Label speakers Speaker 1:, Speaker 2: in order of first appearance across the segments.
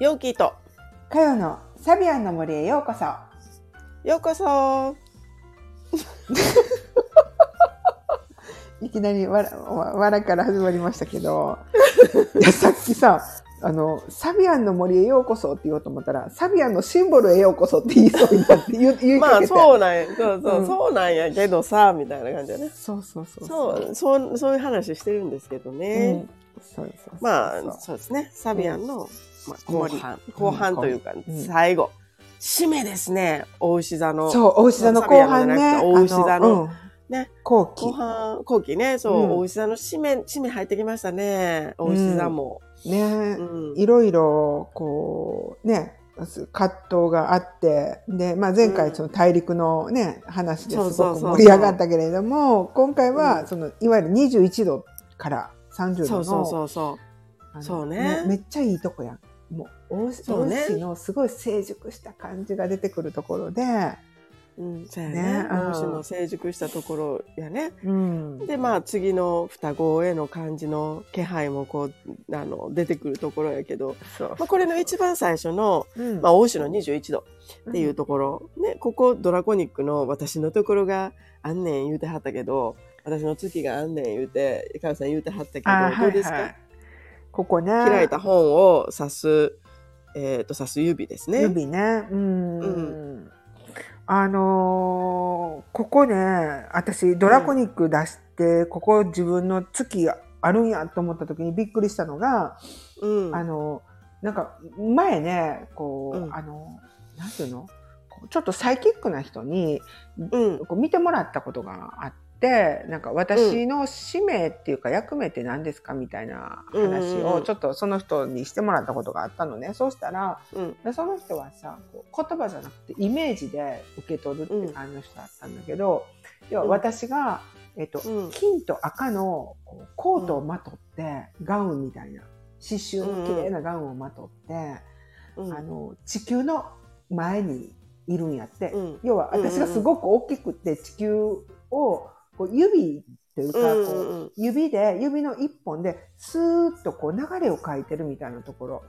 Speaker 1: ヨーキーと
Speaker 2: かよのサビアンの森へようこそ。
Speaker 1: ようこそ
Speaker 2: いきなりわら、わわらから始まりましたけど、いや、さっきさ、あの、サビアンの森へようこそって言おうと思ったら、サビアンのシンボルへようこそって言いそうになって言う言い
Speaker 1: まあ
Speaker 2: かけて。
Speaker 1: そうなんや、そうそう、
Speaker 2: うん
Speaker 1: そうなんやけどさ、みたいな感じだね。
Speaker 2: そうそうそう
Speaker 1: そう、そう、そういう話してるんですけど
Speaker 2: う
Speaker 1: ね。
Speaker 2: んそうそうそう
Speaker 1: まあ、そうですね。サビアンの、まあ、
Speaker 2: 後
Speaker 1: 後
Speaker 2: 半
Speaker 1: 半。後半というか、
Speaker 2: うん
Speaker 3: 最
Speaker 1: 後。締めですね。大牛座の。
Speaker 2: そう、大牛座の後半ね。
Speaker 1: 大牛座のね。
Speaker 2: 後期
Speaker 1: 後。半、後期ね、そう、
Speaker 2: うん
Speaker 1: 大牛座の締め、締め入ってきましたね。大牛座も。
Speaker 2: ね
Speaker 1: うん。
Speaker 2: いろいろ、こう、ね、葛藤があって、で、まあ前
Speaker 1: うん
Speaker 2: 回その大陸のね、話ですごく盛り上がったけれども、今回
Speaker 1: う
Speaker 2: は
Speaker 1: ん
Speaker 2: その、いわゆる21度から30度の、
Speaker 1: そうそうそうそう。そうね
Speaker 2: めっちゃいいとこやん。大
Speaker 1: そうね。
Speaker 2: 牛のすごい成熟した感じが出てくるところで、
Speaker 1: うん、そうやね。
Speaker 2: ねうん。
Speaker 1: 大牛の成熟したところやね。
Speaker 2: うん。
Speaker 1: で、まあ、次の双子への感じの気配もこう、あの、出てくるところやけど、
Speaker 2: そう
Speaker 1: まあ、これの一番最初の、
Speaker 2: うん。
Speaker 1: まあ、大牛の21度っていうところ、ね、ここドラコニックの私のところがあんねん言うてはったけど、私の月があんねん言うて、いかよさん言うてはったけど、
Speaker 2: あ
Speaker 1: どうですか、
Speaker 2: はいはいここね。
Speaker 1: 開いた本を指す、えっ、と、指す指ですね。
Speaker 2: 指ね。うん。
Speaker 1: う
Speaker 2: あのーここね、私、ドラコニック出して、ここ自分の月あるんやと思った時にびっくりしたのが、
Speaker 1: うん。
Speaker 2: あの、なんか、前ね、こう、
Speaker 1: うん
Speaker 2: あの、なんていうの？ちょっとサイキックな人に、
Speaker 1: うん。
Speaker 2: こう見てもらったことがあって、なんか私の使命っていうか役目って何ですかみたいな話をちょっとその人にしてもらったことがあったのね。そうしたら、
Speaker 1: うん。
Speaker 2: でその人はさ言葉じゃなくてイメージで受け取るって感じの人だったんだけど、要は私が、えっと
Speaker 1: うん。
Speaker 2: 金と赤のこうコートをまとって、ガウンみたいな刺繍の綺麗なガウンをまとって、
Speaker 1: うん。
Speaker 2: あの地球の前にいるんやって、
Speaker 1: うん。
Speaker 2: 要は私がすごく大きくって地球をこう指というか、こ
Speaker 1: う
Speaker 2: 指で指の一本でスーッとこう流れを描いてるみたいなところ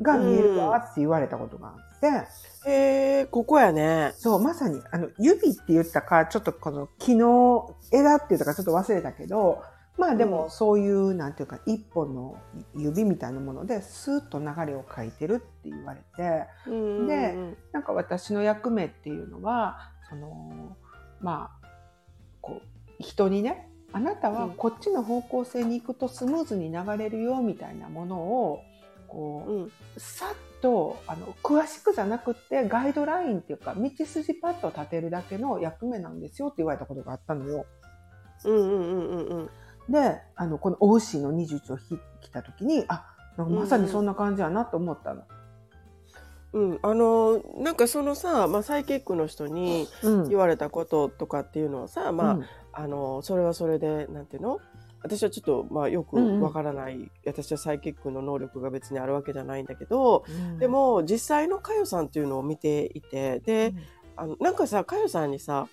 Speaker 2: が見えるわって言われたことがあって、
Speaker 1: へえ、ここやね。
Speaker 2: そうまさにあの指って言ったかちょっとこの木の枝って言ったかちょっと忘れたけどまあで
Speaker 1: うん
Speaker 2: もそういう、なんていうか一本の指みたいなものでスーッと流れを描いてるって言われて。
Speaker 1: うん
Speaker 2: で
Speaker 1: うん
Speaker 2: なんか私の役目っていうのはそのまあこう人にねあなたは
Speaker 1: うん
Speaker 2: こっちの方向性に行くとスムーズに流れるよみたいなものをこう、
Speaker 1: うん
Speaker 2: さっとあの詳しくじゃなくってガイドラインっていうか道筋パッと立てるだけの役目なんですよって言われたことがあったのよ。
Speaker 1: うんうんうんうんうん。
Speaker 2: であのこの大牛の21を引来た時にあなんかまさにそんな感じやなと思ったの。
Speaker 1: うん、あのなんかそのさ、まあ、サイキックの人に
Speaker 2: うん
Speaker 1: 言われたこととかっていうのはさ、まあ
Speaker 2: うん
Speaker 1: あのそれはそれでなんていうの？私はちょっと、まあ、よく
Speaker 2: うんうん。
Speaker 1: わからない、私はサイキックの能力が別にあるわけじゃないんだけど、
Speaker 2: うん。
Speaker 1: でも実際のかよさんっていうのを見ていてで、あのなんかさかよさんにさ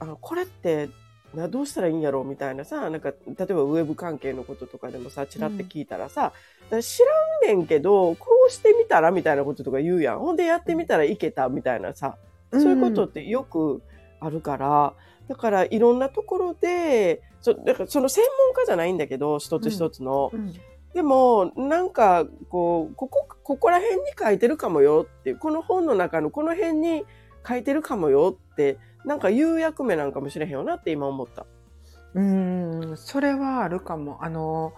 Speaker 1: あのこれってなどうしたらいいんやろうみたいなさなんか例えばウェブ関係のこととかでもさちらって聞いたらさ、知らんねんけどこうしてみたらみたいなこととか言うやん。ほんでやってみたらいけたみたいなさそういうことってよくあるから、だからいろんなところでそだからその専門家じゃないんだけど一つ一つの。
Speaker 2: うん
Speaker 1: でも、なんか、こう、ここ、ここら辺に書いてるかもよっていう、この本の中のこの辺に書いてるかもよって、なんか言う役目なんかもしれへんよなって今思った。
Speaker 2: うーん、それはあるかも。あの、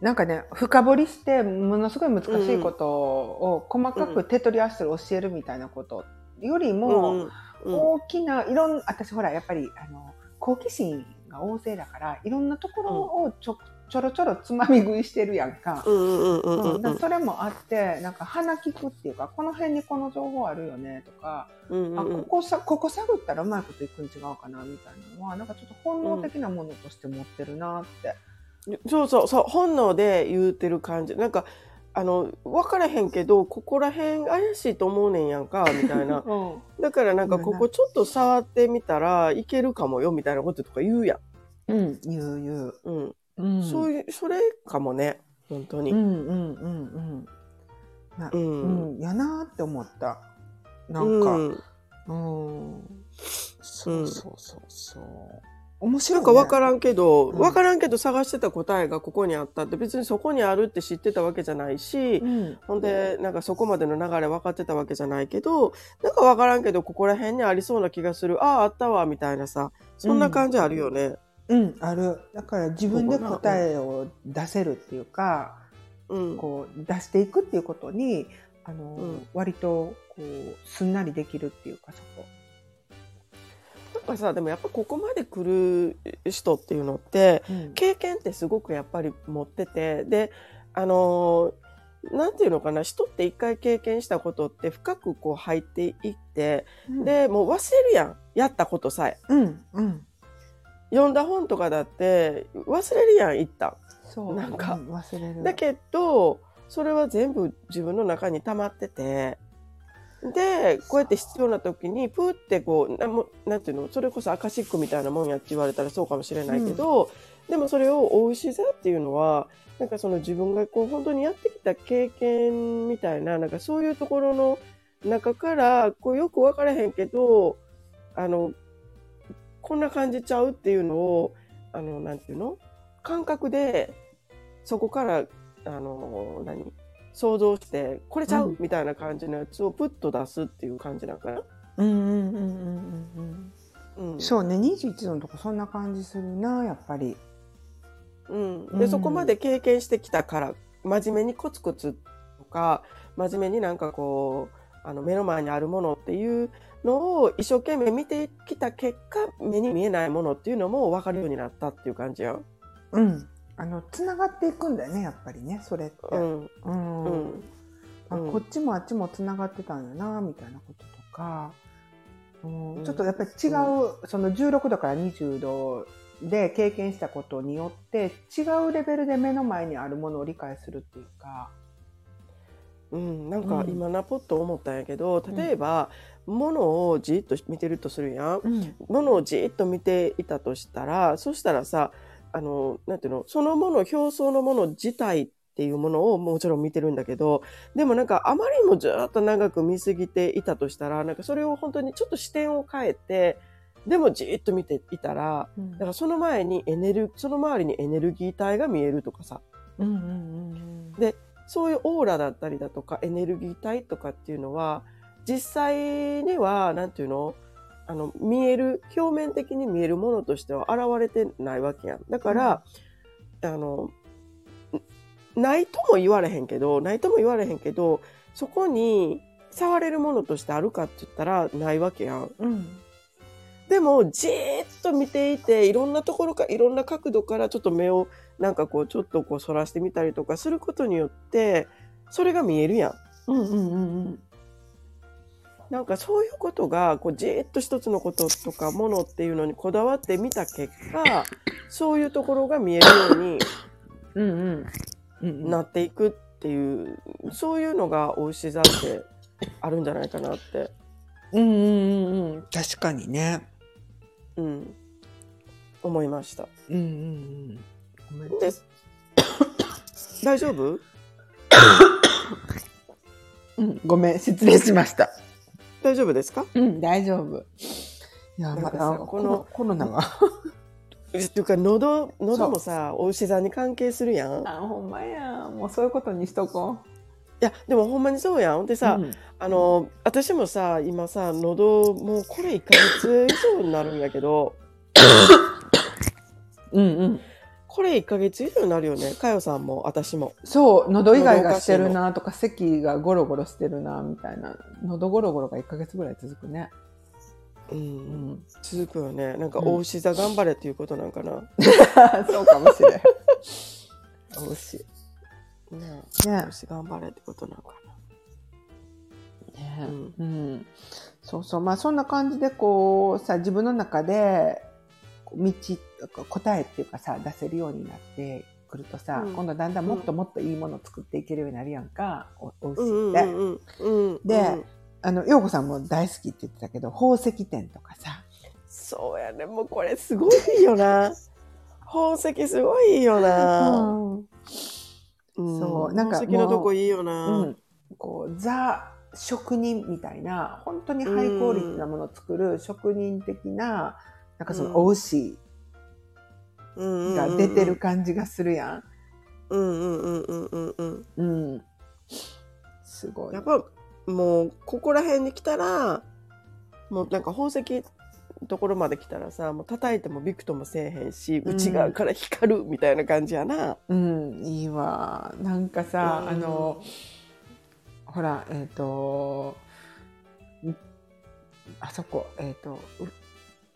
Speaker 2: なんかね、深掘りして、ものすごい難しいことを細かく手取り足取り教えるみたいなことよりも、
Speaker 1: うんうん
Speaker 2: 大きな、いろん、私ほら、やっぱり、あの、好奇心が旺盛だから、いろんなところをちょ、ちょろちょろつまみ食いしてるやんか。それもあって、なんか鼻聞くっていうか、この辺にこの情報あるよねとか、
Speaker 1: うん
Speaker 2: あここさここ探ったらうまいこといくん違うかなみたいなのはなんかちょっと本能的なものとして持ってるなって。
Speaker 1: そうそうそう、本能で言うてる感じ。なんか、あの、わからへんけど、ここら辺怪しいと思うねんやんか、みたいな。
Speaker 2: うん
Speaker 1: だからなんか、ここちょっと触ってみたらいけるかもよ、みたいなこととか言うやん。
Speaker 2: うん、言う言う。
Speaker 1: うん。
Speaker 2: うん、
Speaker 1: そういう、それかもね、本当に。
Speaker 2: うんうんうんうん。な
Speaker 1: う。
Speaker 2: うんん、やなーって思った。な
Speaker 1: うん
Speaker 2: か、
Speaker 1: ん。
Speaker 2: うん、そう
Speaker 1: うん
Speaker 2: そうそうそう。面白
Speaker 1: ないんかわから
Speaker 2: ん。
Speaker 1: んけど、
Speaker 2: うん
Speaker 1: わからんけど探してた答えがここにあったって別にそこにあるって知ってたわけじゃないし、
Speaker 2: うん、
Speaker 1: ほんで、なんかそこまでの流れ分かってたわけじゃないけど、なんか分からんけど、ここら辺にありそうな気がする。ああ、あったわ、みたいなさ。そんな感じあるよね。
Speaker 2: うん、ある。だから自分で答えを出せるっていうか、
Speaker 1: うん。
Speaker 2: こう出していくっていうことに、あの、
Speaker 1: うん
Speaker 2: 割とこうすんなりできるっていうかそこ。
Speaker 1: かさ、でもやっぱここまで来る人っていうのって、
Speaker 2: うん
Speaker 1: 経験ってすごくやっぱり持ってて、で、あのーなんていうのかな、人って一回経験したことって深くこう入っていって、で、もう忘れるやん。やったことさえ。
Speaker 2: うん、うん、
Speaker 1: 読んだ本とかだって忘れるやん、一旦。
Speaker 2: そう
Speaker 1: なんか
Speaker 2: うん忘れる。
Speaker 1: だけど、それは全部自分の中に溜まってて、で、こうやって必要な時に、プーってこう、なもなんていうの、それこそアカシックみたいなもんやって言われたらそうかもしれないけど、でもそれをお牛座っていうのは、なんかその自分がこう本当にやってきた経験みたいな、なんかそういうところの中から、こうよく分からへんけど、あの、こんな感じちゃうっていうのを、あの、なんていうの？感覚で、そこから、あの、何？想像して、これちゃう、
Speaker 2: うん
Speaker 1: みたいな感じのやつをプッと出すっていう感じなんかな。
Speaker 2: うんうんうんうんうん
Speaker 1: うん。
Speaker 2: うん。そうね、21度のとこそんな感じするな、やっぱり。
Speaker 1: うん。で、
Speaker 2: うん
Speaker 1: そこまで経験してきたから、真面目にコツコツとか、真面目になんかこう、あの、目の前にあるものっていうのを一生懸命見てきた結果、目に見えないものっていうのも分かるようになったっていう感じやん。
Speaker 2: うん。あの、つながっていくんだよね、やっぱりね、それって。
Speaker 1: うん。
Speaker 2: あ
Speaker 1: うん
Speaker 2: こっちもあっちもつながってたんやな、みたいなこととか。うん
Speaker 1: うん
Speaker 2: ちょっとやっぱり違う、その16度から20度で経験したことによって違うレベルで目の前にあるものを理解するっていうか。
Speaker 1: うん、なんか
Speaker 2: うん
Speaker 1: 今なぽっと思ったんやけど、例えば、物をじっと見てるとするやん。
Speaker 2: うん。
Speaker 1: 物をじっと見ていたとしたら、そしたらさ、あの、なんていうの、そのもの、表層のもの自体っていうものをもちろん見てるんだけど、でもなんかあまりにもずっと長く見すぎていたとしたら、なんかそれを本当にちょっと視点を変えて、でもじっと見ていたら、だからその前にエネル、その周りにエネルギー体が見えるとかさ、
Speaker 2: うんうんうん。
Speaker 1: でそういうオーラだったりだとかエネルギー体とかっていうのは実際にはなんていうのあの見える表面的に見えるものとしては現れてないわけやんだから、あのんないとも言われへんけどないとも言われへんけどそこに触れるものとしてあるかって言ったらないわけやん。
Speaker 2: うん。うん。
Speaker 1: でも、じーっと見ていて、いろんなところか、いろんな角度からちょっと目を、なんかこう、ちょっとこう、反らしてみたりとかすることによって、それが見えるやん。
Speaker 2: うんうんうんうん。
Speaker 1: なんかそういうことが、こう、じーっと一つのこととか、ものっていうのにこだわってみた結果、そういうところが見えるように
Speaker 2: うんうん。うん
Speaker 1: なっていくっていう、そういうのが、お牛座ってあるんじゃないかなって。
Speaker 2: うんうんうんうん。確かにね。
Speaker 1: うん。思いました。
Speaker 2: うんうんうん
Speaker 1: で、大丈夫？
Speaker 2: うん、ごめん、失礼しました。
Speaker 1: 大丈夫ですか？
Speaker 2: うん、大丈夫。いや、まだ
Speaker 1: さこの
Speaker 2: コロナが。
Speaker 1: っていうか喉喉もさお牛座に関係するやんい
Speaker 2: あ、ほんまや。もうそういうことにしとこ
Speaker 1: やでもほんまにそうやんで
Speaker 2: う。
Speaker 1: さ、
Speaker 2: うん
Speaker 1: あの私もさ今さ喉もうこれ1ヶ月以上になるんやけど
Speaker 2: うんうん。
Speaker 1: これ1ヶ月以上になるよね。かよさんも私も。
Speaker 2: そう、喉以外がしてるなとか、咳がゴロゴロしてるなみたいな。喉ゴロゴロが1ヶ月ぐらい続くね。
Speaker 1: うん、
Speaker 2: うん。
Speaker 1: 続くよね。なんか
Speaker 2: うん。
Speaker 1: お牛座頑張れっていうことなんかな、
Speaker 2: そうかもしれん。
Speaker 1: お牛。ね。
Speaker 2: ね。
Speaker 1: お牛頑張れってことなんか
Speaker 2: ね。
Speaker 1: な、うん。
Speaker 2: うん、そうそう。まあそんな感じでこうさ自分の中でこう道答えっていうかさ出せるようになってくるとさ、
Speaker 1: うん。
Speaker 2: 今度だんだんもっともっといいものを作っていけるようになるやんか、おお牛
Speaker 1: うん
Speaker 2: って、
Speaker 1: うんうんうんうん。
Speaker 2: で
Speaker 1: うん。
Speaker 2: あの陽子さんも大好きって言ってたけど宝石店とかさ。
Speaker 1: そうやね。もうこれすごいよな。宝石すごいよな、
Speaker 2: うん。
Speaker 1: うん。
Speaker 2: そうなんか
Speaker 1: 宝石のとこいいよな、
Speaker 2: うん、こう、ザ職人みたいな、本当にハイクオリティなものを作る職人的な、なんかその、お牛が出てる感じがするやん。
Speaker 1: うんうんうんうんうんうん。
Speaker 2: うん。すごい。
Speaker 1: やっぱもうここら辺に来たらもうなんか宝石ところまで来たらさもう叩いてもびくともせえへんし、
Speaker 2: うん
Speaker 1: 内側から光るみたいな感じやな。
Speaker 2: うん、いいわ。なんかさ、
Speaker 1: うん
Speaker 2: あの、ほら、えっ、と、んあそこ、えっ、と、う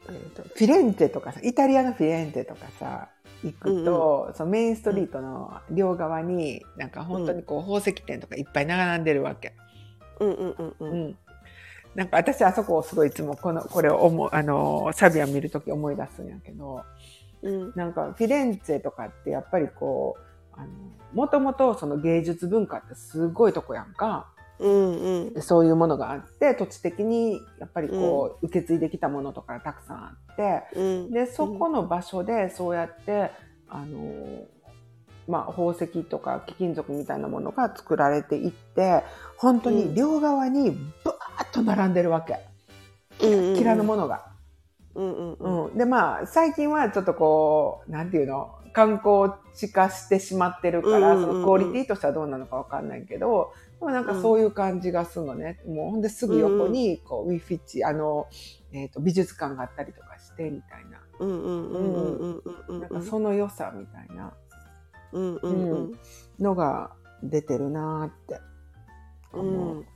Speaker 2: えーと、フィレンツェとかさ、イタリアのフィレンツェとかさ、行くと、そのメインストリートの両側に、なんか本当にこう宝石店とかいっぱい並んでるわけ。
Speaker 1: うんうんうんう。
Speaker 2: うんん。なんか私あそこをすごいいつもこの、これを思う、あの、サビア見るとき思い出すんやけど、
Speaker 1: うん
Speaker 2: なんかフィレンツェとかってやっぱりこう、あの、もともとその芸術文化ってすごいとこやんか。
Speaker 1: うんうん。
Speaker 2: でそういうものがあって、土地的にやっぱりこう、受け継いできたものとかがたくさんあって、
Speaker 1: うん。
Speaker 2: で、そこの場所でそうやって、あの、まあ、宝石とか貴金属みたいなものが作られていって、本当に両側にブワーッと並んでるわけ。キラッキラのものが。
Speaker 1: うんうんうん。
Speaker 2: うん。で、まあ、最近はちょっとこう、なんていうの、観光地化してしまってるから、
Speaker 1: うんうんうん。
Speaker 2: そのクオリティとしてはどうなのかわかんないけど、でもなんかそういう感じがするのね。もうほんですぐ横に、こう、ウィフィッチ、あの、えっ、と、美術館があったりとかして、みたいな。
Speaker 1: うんうんうんうんうんうん
Speaker 2: なんかその良さみたいな。
Speaker 1: うんうんうん。
Speaker 2: のが出てるなーって。こ
Speaker 1: う
Speaker 2: の
Speaker 1: ん。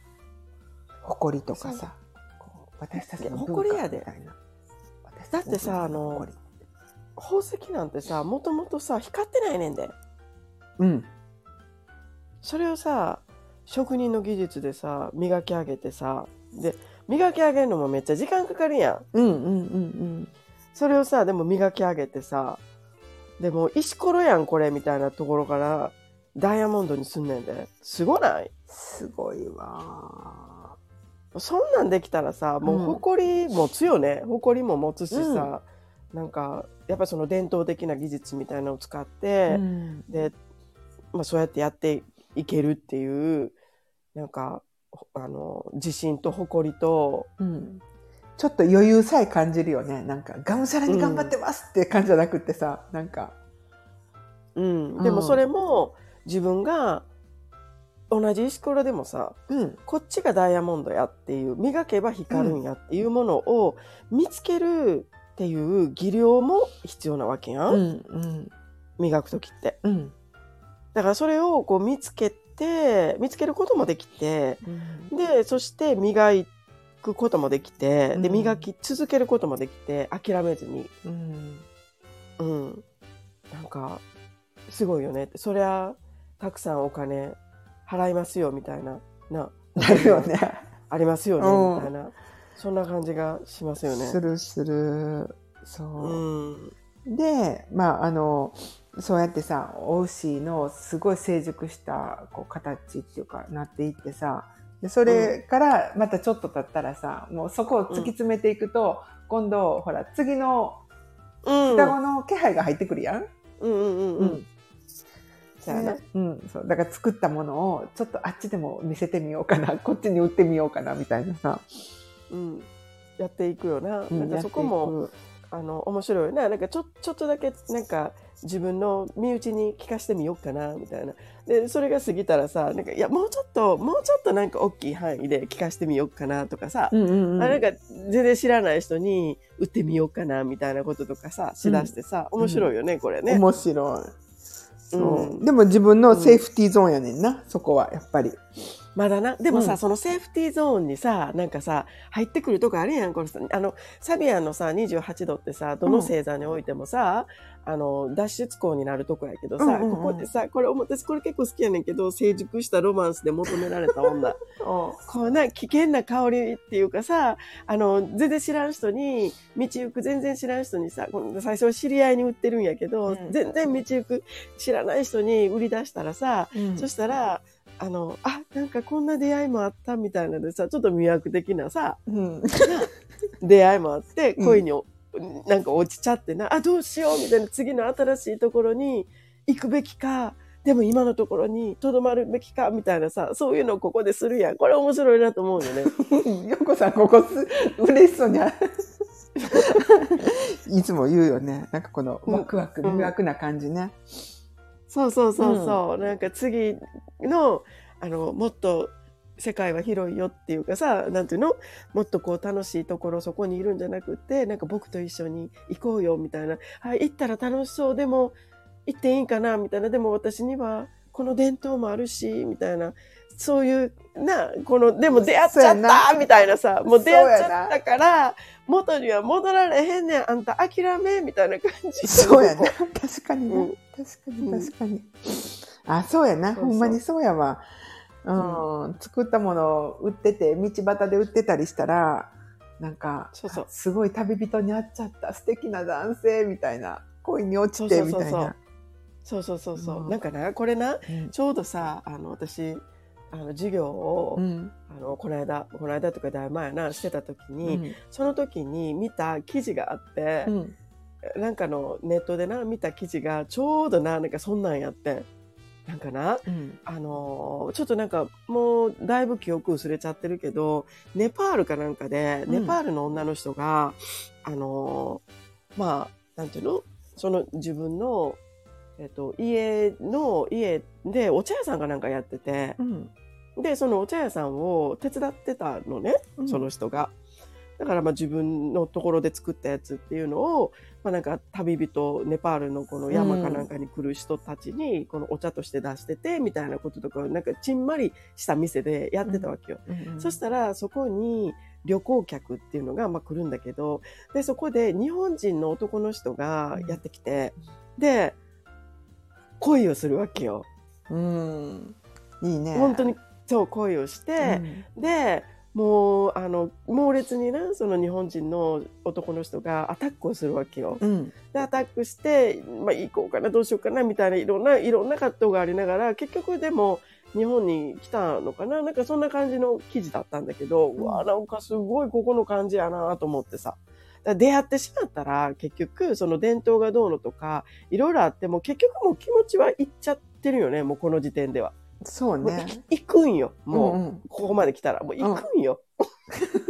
Speaker 2: 誇りとかさ、こう私たちの
Speaker 1: 誇りやで
Speaker 2: みたいな。私
Speaker 1: だってさあの宝石なんてさもともとさ光ってないねんで。
Speaker 2: うん。
Speaker 1: それをさ職人の技術でさ磨き上げてさで磨き上げるのもめっちゃ時間かかるやん。
Speaker 2: うんうんうん
Speaker 1: それをさでも磨き上げてさでも石ころやんこれみたいなところからダイヤモンドにすんねんで。すごない？
Speaker 2: すごいわ。
Speaker 1: そんなんできたらさもう
Speaker 2: うん
Speaker 1: 誇り持つよね、誇りも持つしさ、なんかやっぱその伝統的な技術みたいなのを使っ
Speaker 2: ー。
Speaker 1: て、
Speaker 2: うん。
Speaker 1: で、まあ、そうやってやっていけるっていうなんかほあの自信と誇りと
Speaker 2: うんちょっと余裕さえ感じるよね。なんか、がむしゃらに頑張ってますって感じじゃなくってさ、なんか。
Speaker 1: うん、でもそれも自分が同じ石ころでもさ
Speaker 2: うん。
Speaker 1: こっちがダイヤモンドやっていう磨けば光るんやっていうものを見つけるっていう技量も必要なわけやん、
Speaker 2: うん。うん。
Speaker 1: 磨く時って。
Speaker 2: うん。
Speaker 1: だからそれをこう見つけて見つけることもできてでそして磨くこともできてで
Speaker 2: うん
Speaker 1: 磨き続けることもできて諦めずに
Speaker 2: うん。
Speaker 1: うんなんかすごいよねってそりゃたくさんお金払いますよみたいなな
Speaker 2: なるよね。
Speaker 1: ありますよね
Speaker 2: うん
Speaker 1: みたいなそんな感じがしますよね。
Speaker 2: するする。そうう。
Speaker 1: ん
Speaker 2: で、まあ、あの、そうやってさ、お牛のすごい成熟したこう形っていうかなっていってさ、でそれからまたちょっと経ったらさ、もうそこを突き詰めていくと、今度、ほら、次の
Speaker 1: うん
Speaker 2: 双子の気配が入ってくるやん？
Speaker 1: うんうんうんうん。そうやな。
Speaker 2: ねうん、そう。だから作ったものをちょっとあっちでも見せてみようかな、こっちに売ってみようかな、みたいなさ。
Speaker 1: うん。やっていくよな。
Speaker 2: うん
Speaker 1: なんかそこも、あの、面白いよな。なんかちょ、ちょっとだけ、なんか、自分の身内に聞かしてみようかな、みたいな。で、それが過ぎたらさ、なんか、いや、もうちょっと、もうちょっとなんか大きい範囲で聞かしてみようかな、とかさ。
Speaker 2: うんうんうん。
Speaker 1: あなんか、全然知らない人に売ってみようかな、みたいなこととかさ、しだしてさ、面白いよね、これね。
Speaker 2: 面白い。そう、
Speaker 1: うん
Speaker 2: でも自分のセーフティーゾーンやねんな、そこは、やっぱり。
Speaker 1: まだな。でもさ、
Speaker 2: うん
Speaker 1: そのセーフティーゾーンにさ、なんかさ、入ってくるとこあるやん、これさ。あの、サビアンのさ、28度ってさ、どの星座においてもさ、あの、脱出口になるとこやけどさ、
Speaker 2: うんうんうん
Speaker 1: ここでさ、これ、私これ結構好きやねんけど、成熟したロマンスで求められた女。こうな、危険な香りっていうかさ、あの、全然知らん人に、道行く全然知らん人にさ、この最初は知り合いに売ってるんやけど、
Speaker 2: うん
Speaker 1: 全然道行く知らない人に売り出したらさ、
Speaker 2: うん
Speaker 1: そしたら、あの、あ、なんかこんな出会いもあったみたいなのでさ、ちょっと魅惑的なさ、
Speaker 2: うん。
Speaker 1: 出会いもあって、
Speaker 2: うん
Speaker 1: 恋にお、なんか落ちちゃってな、あ、どうしようみたいな、次の新しいところに行くべきか、でも今のところにとどまるべきかみたいなさ、そういうのをここでするやん。これ面白いなと思うよね。
Speaker 2: よこさん、ここす、嬉しそうにあ。いつも言うよね。なんかこのワクワク、
Speaker 1: うん
Speaker 2: 魅惑な感じね。
Speaker 1: そうそうそうそう。なんか次の、あの、もっと世界は広いよっていうかさ、なんていうの？もっとこう楽しいところそこにいるんじゃなくて、なんか僕と一緒に行こうよみたいな。はい、行ったら楽しそう。でも、行っていいんかなみたいな。でも私にはこの伝統もあるし、みたいな。そういう、な、この、でも出会っちゃったみたいなさ、もう出会っちゃったから、元には戻られへんねん、あんた諦めみたいな感じ。
Speaker 2: そうやな。確かにな。
Speaker 1: うん
Speaker 2: 確かに、確かに。あ、そうやな。
Speaker 1: そうそう
Speaker 2: ほんまにそうやわ。うん、作ったものを売ってて、道端で売ってたりしたら、なんか、
Speaker 1: そうそう
Speaker 2: あすごい旅人に会っちゃった、素敵な男性みたいな、恋に落ちてみたいな。
Speaker 1: そうそうそうそう。
Speaker 2: うん
Speaker 1: なんかな、これな、
Speaker 2: うん
Speaker 1: ちょうどさ、あの、私、あの、授業を、
Speaker 2: うん。
Speaker 1: あの、この間、この間とかだいぶ前やな、してた時
Speaker 2: う
Speaker 1: に、
Speaker 2: ん。
Speaker 1: その時に見た記事があって
Speaker 2: う、ん。
Speaker 1: なんかのネットでな、見た記事が、ちょうどな、なんかそんなんやってん。なんかな、
Speaker 2: うん。
Speaker 1: あのーちょっとなんかもうだいぶ記憶薄れちゃってるけど、ネパールかなんかで、
Speaker 2: うん。
Speaker 1: ネパールの女の人が、あのーまあ、なんていうの？その自分の、えっと、家の、家でお茶屋さんかなんかやってて、
Speaker 2: うん。
Speaker 1: で、そのお茶屋さんを手伝ってたのね、
Speaker 2: うん。
Speaker 1: その人が。だからまあ自分のところで作ったやつっていうのを、まあなんか旅人、ネパールのこの山かなんかに来る人たちにこのお茶として出しててみたいなこととかをなんかちんまりした店でやってたわけよ。
Speaker 2: うん
Speaker 1: そしたらそこに旅行客っていうのがまあ来るんだけど、で、そこで日本人の男の人がやってきて、で、恋をするわけよ。
Speaker 2: うんいいね。
Speaker 1: 本当にそう恋をして、で、もう、あの、猛烈にな、その日本人の男の人がアタックをするわけよ。
Speaker 2: うん。
Speaker 1: で、アタックして、まあ、行こうかな、どうしようかな、みたいな、いろんな、いろんな葛藤がありながら、結局でも、日本に来たのかな？なんかそんな感じの記事だったんだけど、うわ、なんかすごいここの感じやなと思ってさ。出会ってしまったら、結局、その伝統がどうのとか、いろいろあっても、結局もう気持ちはいっちゃってるよね、もうこの時点では。
Speaker 2: そうね。
Speaker 1: い行くんよ、もう。
Speaker 2: んん
Speaker 1: ここまで来たら、もう行くんよ。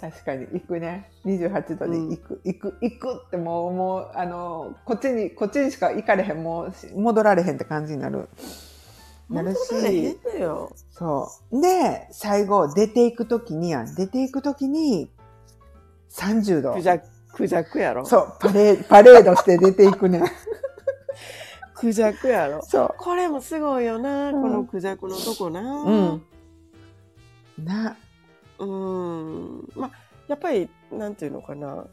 Speaker 2: 確かに行くね28度に行く、行く行くってもうもうあのこっちにこっちにしか行かれへんもうし戻られへんって感じになるなるし。そうで最後出ていく時にやん出ていく時に30度
Speaker 1: クジャク、クジャクやろ。
Speaker 2: そうパレーパレードして出ていくね
Speaker 1: クジャクやろ。
Speaker 2: そ
Speaker 1: これもすごいよな、
Speaker 2: うん
Speaker 1: このクジャクのとこな。
Speaker 2: ううんな
Speaker 1: うん。まあ、やっぱり、なんていうのかな。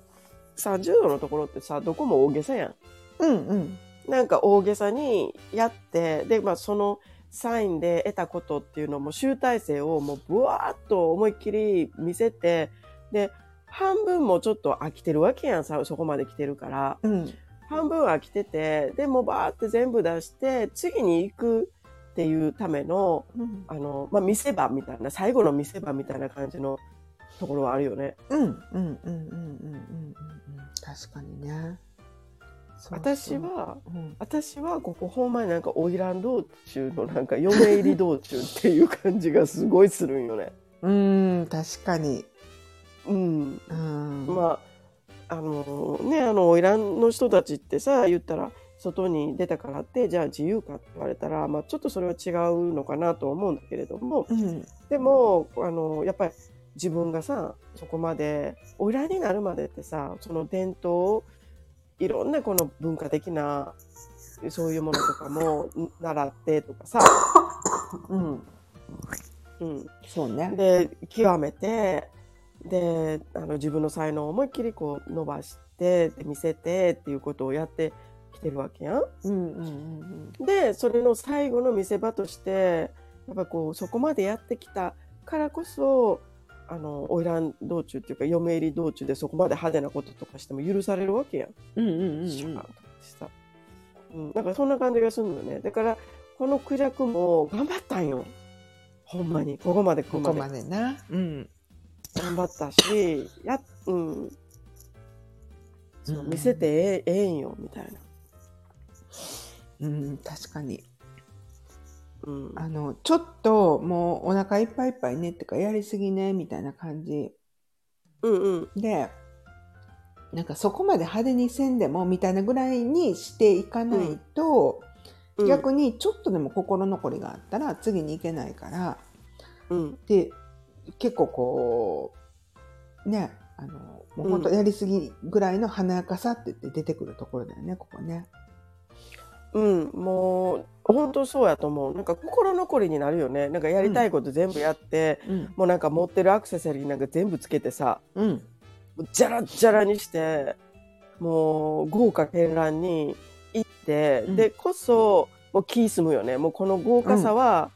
Speaker 1: 30度のところってさ、どこも大げさやん。
Speaker 2: うんうん
Speaker 1: なんか大げさにやって、で、まあそのサインで得たことっていうのも集大成をもうブワーっと思いっきり見せて、で、半分もちょっと飽きてるわけやんさ、そこまで来てるから。
Speaker 2: うん
Speaker 1: 半分飽きてて、でもうバーって全部出して、次に行くっていうための、
Speaker 2: うん
Speaker 1: あの、まあ、見せ場みたいな、最後の見せ場みたいな感じのところはあるよね。
Speaker 2: うんうんうんうんうんうんうん確かにね
Speaker 1: 私は、
Speaker 2: うん
Speaker 1: 私はここほんまになんか花魁道中のなんか嫁入り道中っていう感じがすごいするんよね。
Speaker 2: うーん、確かに。
Speaker 1: うん。
Speaker 2: うん。
Speaker 1: まあ、あのね、あの、花魁の人たちってさ、言ったら、外に出たからって、じゃあ自由かって言われたら、まあちょっとそれは違うのかなとは思うんだけれども、
Speaker 2: うん。
Speaker 1: でも、あの、やっぱり自分がさ、そこまで、おらになるまでってさ、その伝統、いろんなこの文化的な、そういうものとかも習ってとかさ、
Speaker 2: うん。
Speaker 1: うん。
Speaker 2: そうね。
Speaker 1: で、極めて、で、あの、自分の才能を思いっきりこう伸ばして、で見せてっていうことをやってきてるわけやん。
Speaker 2: うんうんうん
Speaker 1: で、それの最後の見せ場として、やっぱこう、そこまでやってきたからこそ、あの、花魁道中っていうか、嫁入り道中でそこまで派手なこととかしても許されるわけやん。
Speaker 2: うん。うんうんうん
Speaker 1: シュパーンとかしてさ。うん、なんかそんな感じがするのよね。だから、このクジャクも頑張ったんよ。ほんまに。ここまで来
Speaker 2: ここ
Speaker 1: るまで。
Speaker 2: な。うん。
Speaker 1: 頑張ったし、や、うん。そう
Speaker 2: うん
Speaker 1: 見せてええええんよ、みたいな。
Speaker 2: うん、確かに。
Speaker 1: うん。
Speaker 2: あの、ちょっともうお腹いっぱいいっぱいねってか、やりすぎね、みたいな感じ
Speaker 1: うんうん。
Speaker 2: で、なんかそこまで派手にせんでもみたいなぐらいにしていかないと、
Speaker 1: うん
Speaker 2: 逆にちょっとでも心残りがあったら次に行けないから、
Speaker 1: うん。
Speaker 2: で、結構こう、ね、あの、もう本当やりすぎぐらいの華やかさって言って出てくるところだよね、ここね。
Speaker 1: うん。もう、本当そうやと思う。なんか心残りになるよね。なんかやりたいこと全部やって、
Speaker 2: うん。
Speaker 1: もうなんか持ってるアクセサリーなんか全部つけてさ、
Speaker 2: うん。
Speaker 1: もうジャラッジャラにして、もう豪華絢爛に行って、
Speaker 2: うん
Speaker 1: でこそ、もう気済むよね。もうこの豪華さは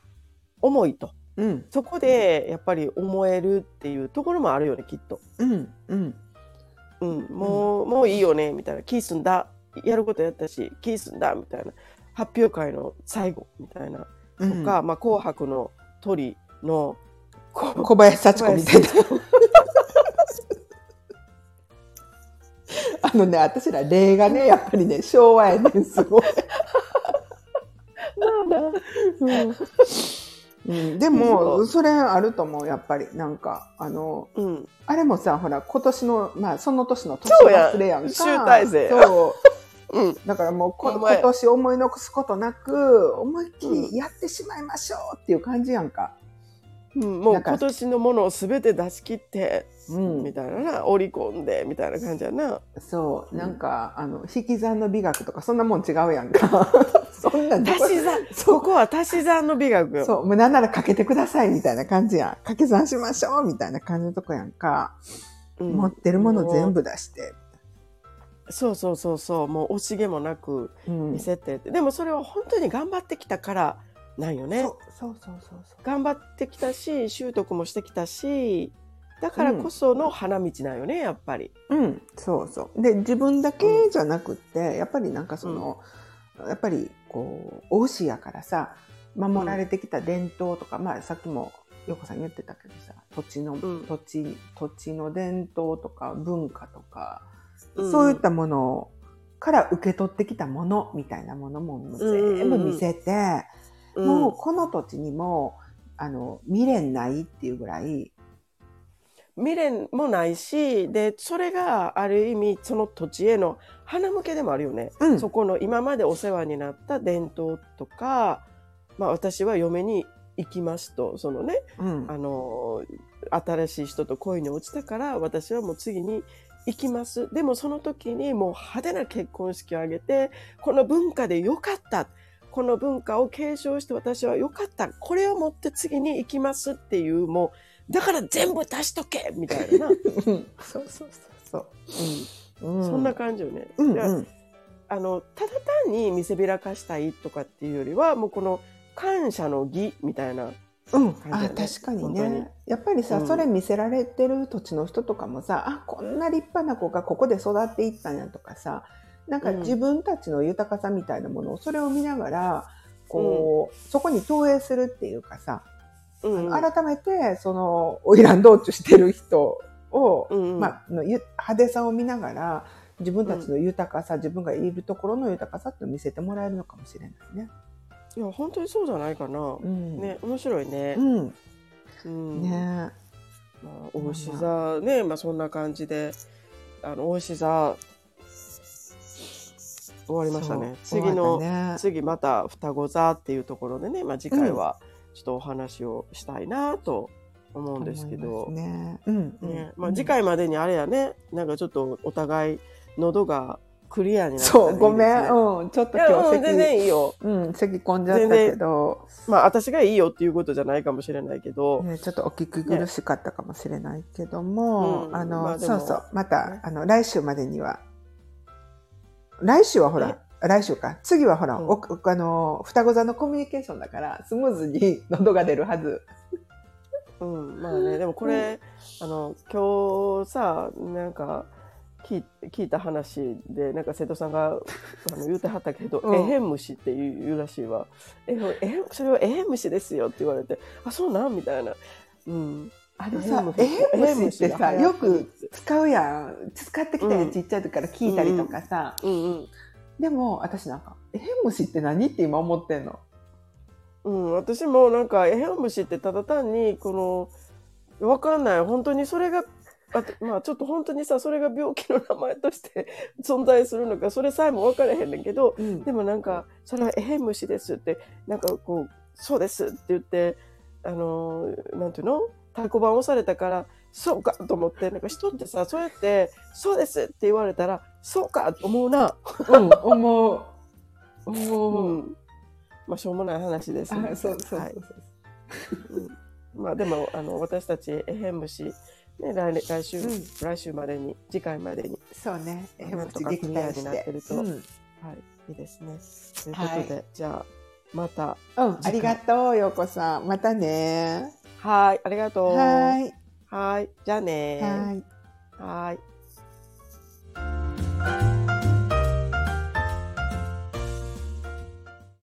Speaker 1: 重いと。
Speaker 2: うん。
Speaker 1: そこでやっぱり思えるっていうところもあるよね、きっと。
Speaker 2: うん。うん。
Speaker 1: うん、もう、もういいよね、みたいな。気済んだ。やることやったし、気済んだ、みたいな。発表会の最後、みたいな。
Speaker 2: うん
Speaker 1: とか、まあ、紅白の鳥の、
Speaker 2: 小林幸子みたいな。あのね、私ら例がね、やっぱりね、昭和やねん、すごい。うん、でも、それあると思う、やっぱり。なんか、あの、
Speaker 1: うん。
Speaker 2: あれもさ、ほら、今年の、まあ、その年の年忘れやんか。
Speaker 1: 集大成や
Speaker 2: そう。
Speaker 1: うん。
Speaker 2: だからもうこ今年思い残すことなく、思いっきりやってしまいましょうっていう感じやんか。
Speaker 1: うん、もう今年のものをすべて出し切って、
Speaker 2: うん
Speaker 1: みたいなな、織り込んで、みたいな感じやな。
Speaker 2: そう、なんか、あの、引き算の美学とかそんなもん違うやんか。そんな
Speaker 1: 足し算、
Speaker 2: そう
Speaker 1: ここは足し算の美学よ。
Speaker 2: そう、もうなんならかけてくださいみたいな感じやん。掛け算しましょうみたいな感じのとこやんか。
Speaker 1: うん
Speaker 2: 持ってるもの全部出して。
Speaker 1: そうそうそうそう、もう惜しげもなく
Speaker 2: うん
Speaker 1: 見せてって、でもそれは本当に頑張ってきたからなんよね
Speaker 2: そう。そうそうそう。
Speaker 1: 頑張ってきたし、習得もしてきたし、だからこその花道なんよね、やっぱり。
Speaker 2: うん、そうそう。で、自分だけじゃなくって、やっぱりなんかその、やっぱりこう、大師やからさ、守られてきた伝統とか、まあさっきもよこさん言ってたけどさ、土地の、
Speaker 1: ん
Speaker 2: 土地、土地の伝統とか文化とか、
Speaker 1: うん
Speaker 2: そういったものから受け取ってきたものみたいなものも全部見せて、
Speaker 1: うん。
Speaker 2: もうこの土地にも、あの、未練ないっていうぐらい、
Speaker 1: 未練もないし、で、それがある意味、その土地への花向けでもあるよね。
Speaker 2: うん。
Speaker 1: そこの今までお世話になった伝統とか、まあ私は嫁に行きますと、そのね、
Speaker 2: うん。
Speaker 1: あの、新しい人と恋に落ちたから、私はもう次に行きます。でもその時にもう派手な結婚式を挙げて、この文化でよかった。この文化を継承して私はよかった。これを持って次に行きますっていう、もう、だから全部出しとけみたいな
Speaker 2: そうそうそうそう。
Speaker 1: うんそんな感じよね。
Speaker 2: うんうん
Speaker 1: あの、ただ単に見せびらかしたいとかっていうよりは、もうこの感謝の儀みたいな。
Speaker 2: うん、あ確かにね。やっぱりさ、
Speaker 1: うん。
Speaker 2: それ見せられてる土地の人とかもさあこんな立派な子がここで育っていったんやとかさなんか
Speaker 1: うん。
Speaker 2: 自分たちの豊かさみたいなものをそれを見ながらこう、そこに投影するっていうかさ、
Speaker 1: うん。
Speaker 2: 改めてその花魁道中してる人を、
Speaker 1: うんうん。
Speaker 2: まあ、のゆ派手さを見ながら自分たちの豊かさ、自分がいるところの豊かさって見せてもらえるのかもしれないね。
Speaker 1: いや、本当にそうじゃないかな。
Speaker 2: うん、
Speaker 1: ね、面白いね。
Speaker 2: うん、
Speaker 1: うん。
Speaker 2: ね
Speaker 1: まあ、大牛座ね、まあそんな感じで、あの、大牛座、終わりましたね。次の、次また双子座っていうところでね、まあ次回はちょっとお話をしたいなと思うんですけど、
Speaker 2: ね。
Speaker 1: ねまあ次回までにあれやね、なんかちょっとお互い喉がクリアになったら
Speaker 2: そう、ごめん、うん、ちょっと今日
Speaker 1: うん全然いいよ。
Speaker 2: 咳、うん、咳込んじゃったけど、
Speaker 1: まあ私がいいよっていうことじゃないかもしれないけど、
Speaker 2: ね、ちょっとお聞き苦しかったかもしれないけども、
Speaker 1: うん
Speaker 2: あの、
Speaker 1: まあ
Speaker 2: そうそう、また
Speaker 1: ね、
Speaker 2: あの、来週までには、来週はほら、来週か、次はほら、
Speaker 1: うん。
Speaker 2: おあの、双子座のコミュニケーションだから、スムーズに喉が出るはず。
Speaker 1: うん、まあね、でもこれ、あの、今日さ、なんか、聞い聞いた話で、なんか瀬戸さんが あの言うてはったけど、
Speaker 2: うん
Speaker 1: エヘン虫っていう言うらしいわ。え、えへんそれはエヘン虫ですよって言われて、あ、そうなん？みたいな。うん。
Speaker 2: あのさ、
Speaker 1: え
Speaker 2: えへん虫ってさ、よく使うやん。使ってきたやん、
Speaker 1: うん
Speaker 2: ちっちゃい時から聞いたりとかさ、
Speaker 1: うんうん。
Speaker 2: でも、私なんか、エヘン虫って何？って今思ってんの。
Speaker 1: うん、私もなんかエヘンムシってただ単にこのわかんない本当にそれがあとまあちょっと本当にさそれが病気の名前として 存在するのかそれさえも分からへんねんけど
Speaker 2: うん
Speaker 1: でもなんかそれはエヘンムシですってなんかこうそうですって言ってあのなんていうの？太鼓判押されたからそうかと思ってなんか人ってさそうやってそうですって言われたらそうかと思うな。
Speaker 2: うん、思う。思う。
Speaker 1: うんまあしょうもない話ですね
Speaker 2: あそうそうそう
Speaker 1: はい
Speaker 2: そう。
Speaker 1: うんまあでもあの私たちエヘン虫、ね、来来来週、
Speaker 2: うん
Speaker 1: 来週までに次回までに、
Speaker 2: そうね。エヘン
Speaker 1: なんとか
Speaker 2: 虫撃
Speaker 1: アになってると
Speaker 2: うん。
Speaker 1: はい、いいですね。ということで、じゃあまた
Speaker 2: うん、ありがとう、ようこさん。またね。
Speaker 1: はいありがとう
Speaker 2: はーい。
Speaker 1: はいじゃあね
Speaker 2: はーい。
Speaker 1: はい